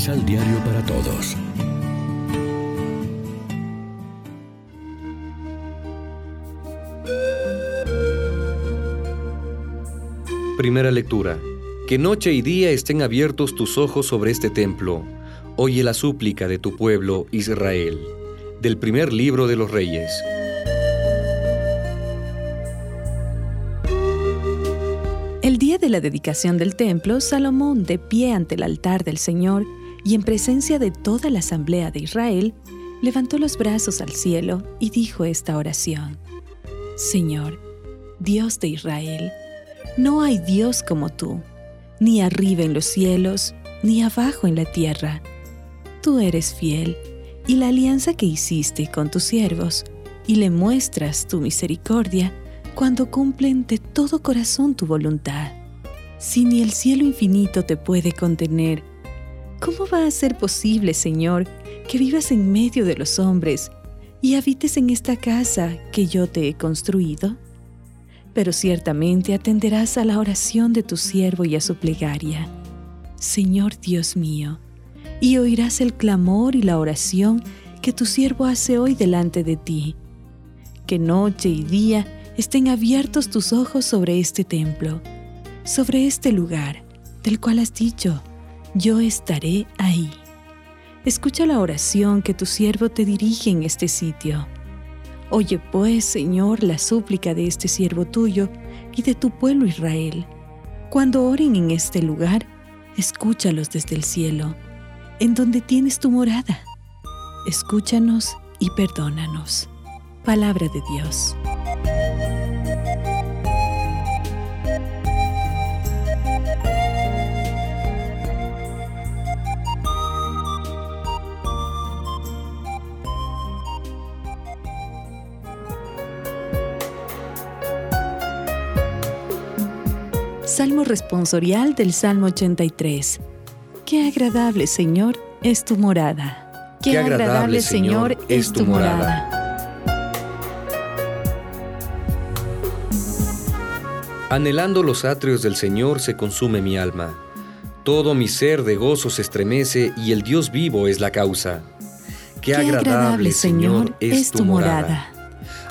Misal Diario para Todos. Primera lectura. Que noche y día estén abiertos tus ojos sobre este templo. Oye la súplica de tu pueblo Israel. Del primer libro de los reyes. El día de la dedicación del templo, Salomón, de pie ante el altar del Señor y en presencia de toda la asamblea de Israel, levantó los brazos al cielo y dijo esta oración. Señor, Dios de Israel, no hay Dios como tú, ni arriba en los cielos, ni abajo en la tierra. Tú eres fiel, y la alianza que hiciste con tus siervos, y le muestras tu misericordia, cuando cumplen de todo corazón tu voluntad. Si ni el cielo infinito te puede contener, ¿cómo va a ser posible, Señor, que vivas en medio de los hombres y habites en esta casa que yo te he construido? Pero ciertamente atenderás a la oración de tu siervo y a su plegaria, Señor Dios mío, y oirás el clamor y la oración que tu siervo hace hoy delante de ti. Que noche y día estén abiertos tus ojos sobre este templo, sobre este lugar, del cual has dicho, yo estaré ahí. Escucha la oración que tu siervo te dirige en este sitio. Oye pues, Señor, la súplica de este siervo tuyo y de tu pueblo Israel. Cuando oren en este lugar, escúchalos desde el cielo, en donde tienes tu morada. Escúchanos y perdónanos. Palabra de Dios. Salmo responsorial del Salmo 83. Qué agradable, Señor, es tu morada. Qué, agradable, Señor, es tu morada. Anhelando los atrios del Señor se consume mi alma. Todo mi ser de gozo se estremece y el Dios vivo es la causa. Qué, agradable, Señor, es tu morada.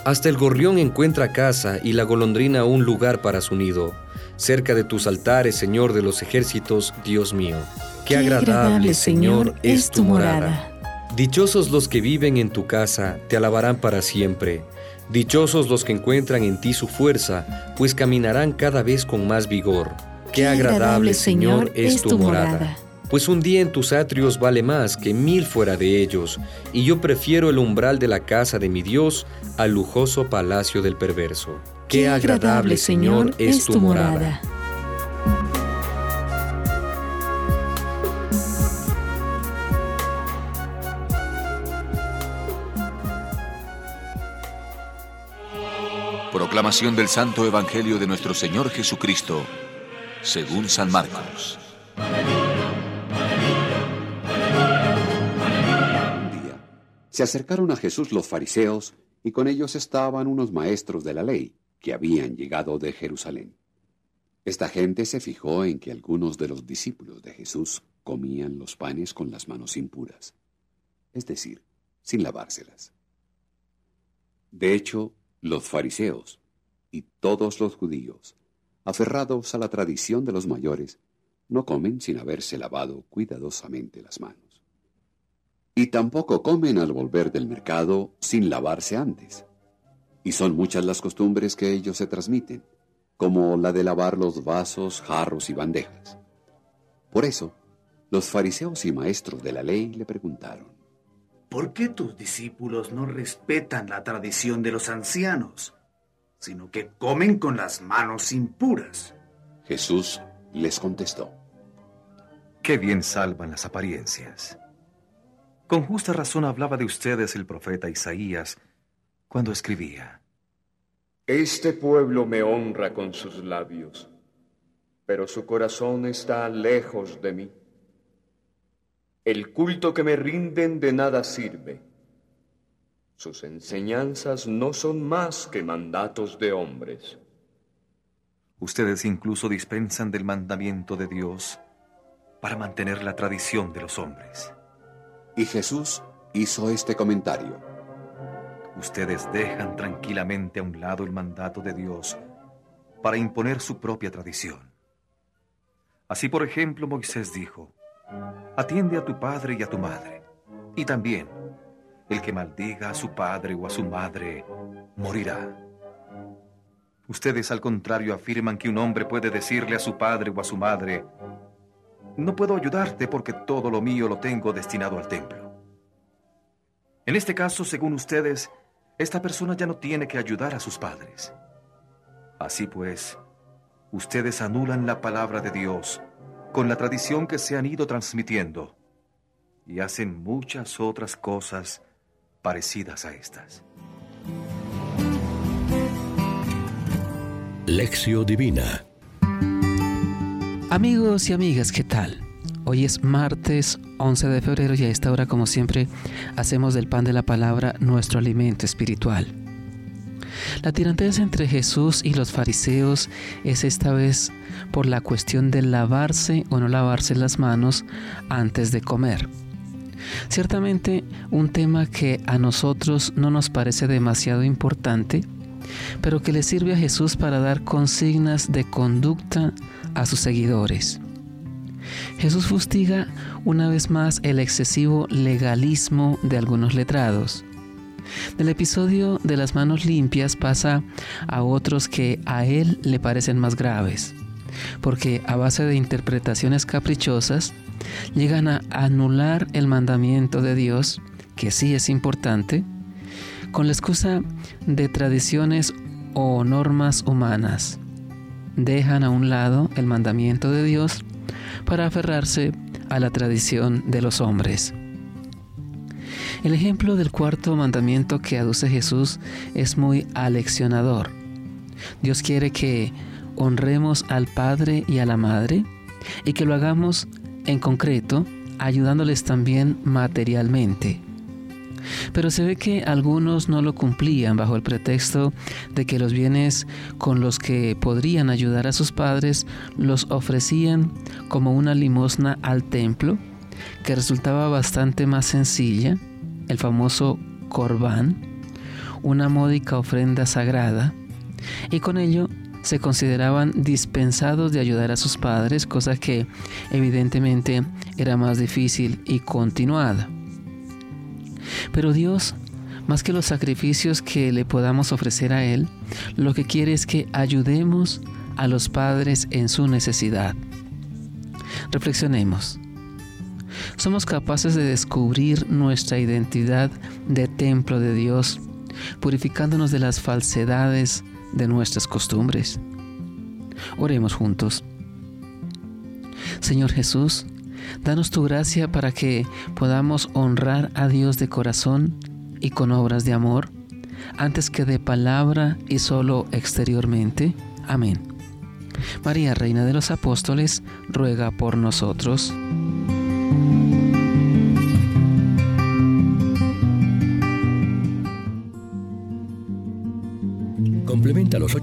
Hasta el gorrión encuentra casa y la golondrina un lugar para su nido cerca de tus altares, Señor de los ejércitos, Dios mío. Qué, agradable, Señor, es tu morada. Dichosos los que viven en tu casa, te alabarán para siempre. Dichosos los que encuentran en ti su fuerza, pues caminarán cada vez con más vigor. Qué, agradable, Señor, es tu morada. Pues un día en tus atrios vale más que mil fuera de ellos, y yo prefiero el umbral de la casa de mi Dios al lujoso palacio del perverso. Qué agradable, Señor, es tu morada. Proclamación del Santo Evangelio de nuestro Señor Jesucristo, según San Marcos. Un día se acercaron a Jesús los fariseos y con ellos estaban unos maestros de la ley que habían llegado de Jerusalén. Esta gente se fijó en que algunos de los discípulos de Jesús comían los panes con las manos impuras, es decir, sin lavárselas. De hecho, los fariseos y todos los judíos, aferrados a la tradición de los mayores, no comen sin haberse lavado cuidadosamente las manos. Y tampoco comen al volver del mercado sin lavarse antes. Y son muchas las costumbres que ellos se transmiten, como la de lavar los vasos, jarros y bandejas. Por eso, los fariseos y maestros de la ley le preguntaron, ¿por qué tus discípulos no respetan la tradición de los ancianos, sino que comen con las manos impuras? Jesús les contestó, Qué bien salvan las apariencias. Con justa razón hablaba de ustedes el profeta Isaías, cuando escribía. Este pueblo me honra con sus labios, pero su corazón está lejos de mí. El culto que me rinden de nada sirve. Sus enseñanzas no son más que mandatos de hombres. Ustedes incluso dispensan del mandamiento de Dios para mantener la tradición de los hombres. Y Jesús hizo este comentario. Ustedes dejan tranquilamente a un lado el mandato de Dios para imponer su propia tradición. Así, por ejemplo, Moisés dijo, atiende a tu padre y a tu madre, y también el que maldiga a su padre o a su madre morirá. Ustedes, al contrario, afirman que un hombre puede decirle a su padre o a su madre, no puedo ayudarte porque todo lo mío lo tengo destinado al templo. En este caso, según ustedes, esta persona ya no tiene que ayudar a sus padres. Así pues, ustedes anulan la palabra de Dios con la tradición que se han ido transmitiendo y hacen muchas otras cosas parecidas a estas. Lección Divina Amigos y amigas, ¿qué tal? Hoy es martes 11 de febrero y a esta hora, como siempre, hacemos del pan de la palabra nuestro alimento espiritual. La tirantez entre Jesús y los fariseos es esta vez por la cuestión de lavarse o no lavarse las manos antes de comer. Ciertamente un tema que a nosotros no nos parece demasiado importante, pero que le sirve a Jesús para dar consignas de conducta a sus seguidores. Jesús fustiga una vez más el excesivo legalismo de algunos letrados. Del episodio de las manos limpias pasa a otros que a él le parecen más graves, porque a base de interpretaciones caprichosas llegan a anular el mandamiento de Dios, que sí es importante, con la excusa de tradiciones o normas humanas. Dejan a un lado el mandamiento de Dios para aferrarse a la tradición de los hombres. El ejemplo del cuarto mandamiento que aduce Jesús es muy aleccionador. Dios quiere que honremos al Padre y a la Madre y que lo hagamos en concreto ayudándoles también materialmente. Pero se ve que algunos no lo cumplían bajo el pretexto de que los bienes con los que podrían ayudar a sus padres los ofrecían como una limosna al templo, que resultaba bastante más sencilla, el famoso corbán, una módica ofrenda sagrada, y con ello se consideraban dispensados de ayudar a sus padres, cosa que evidentemente era más difícil y continuada. Pero Dios, más que los sacrificios que le podamos ofrecer a Él, lo que quiere es que ayudemos a los padres en su necesidad. Reflexionemos. Somos capaces de descubrir nuestra identidad de templo de Dios, purificándonos de las falsedades de nuestras costumbres. Oremos juntos. Señor Jesús, Danos tu gracia para que podamos honrar a Dios de corazón y con obras de amor, antes que de palabra y solo exteriormente. Amén. María, Reina de los Apóstoles, ruega por nosotros.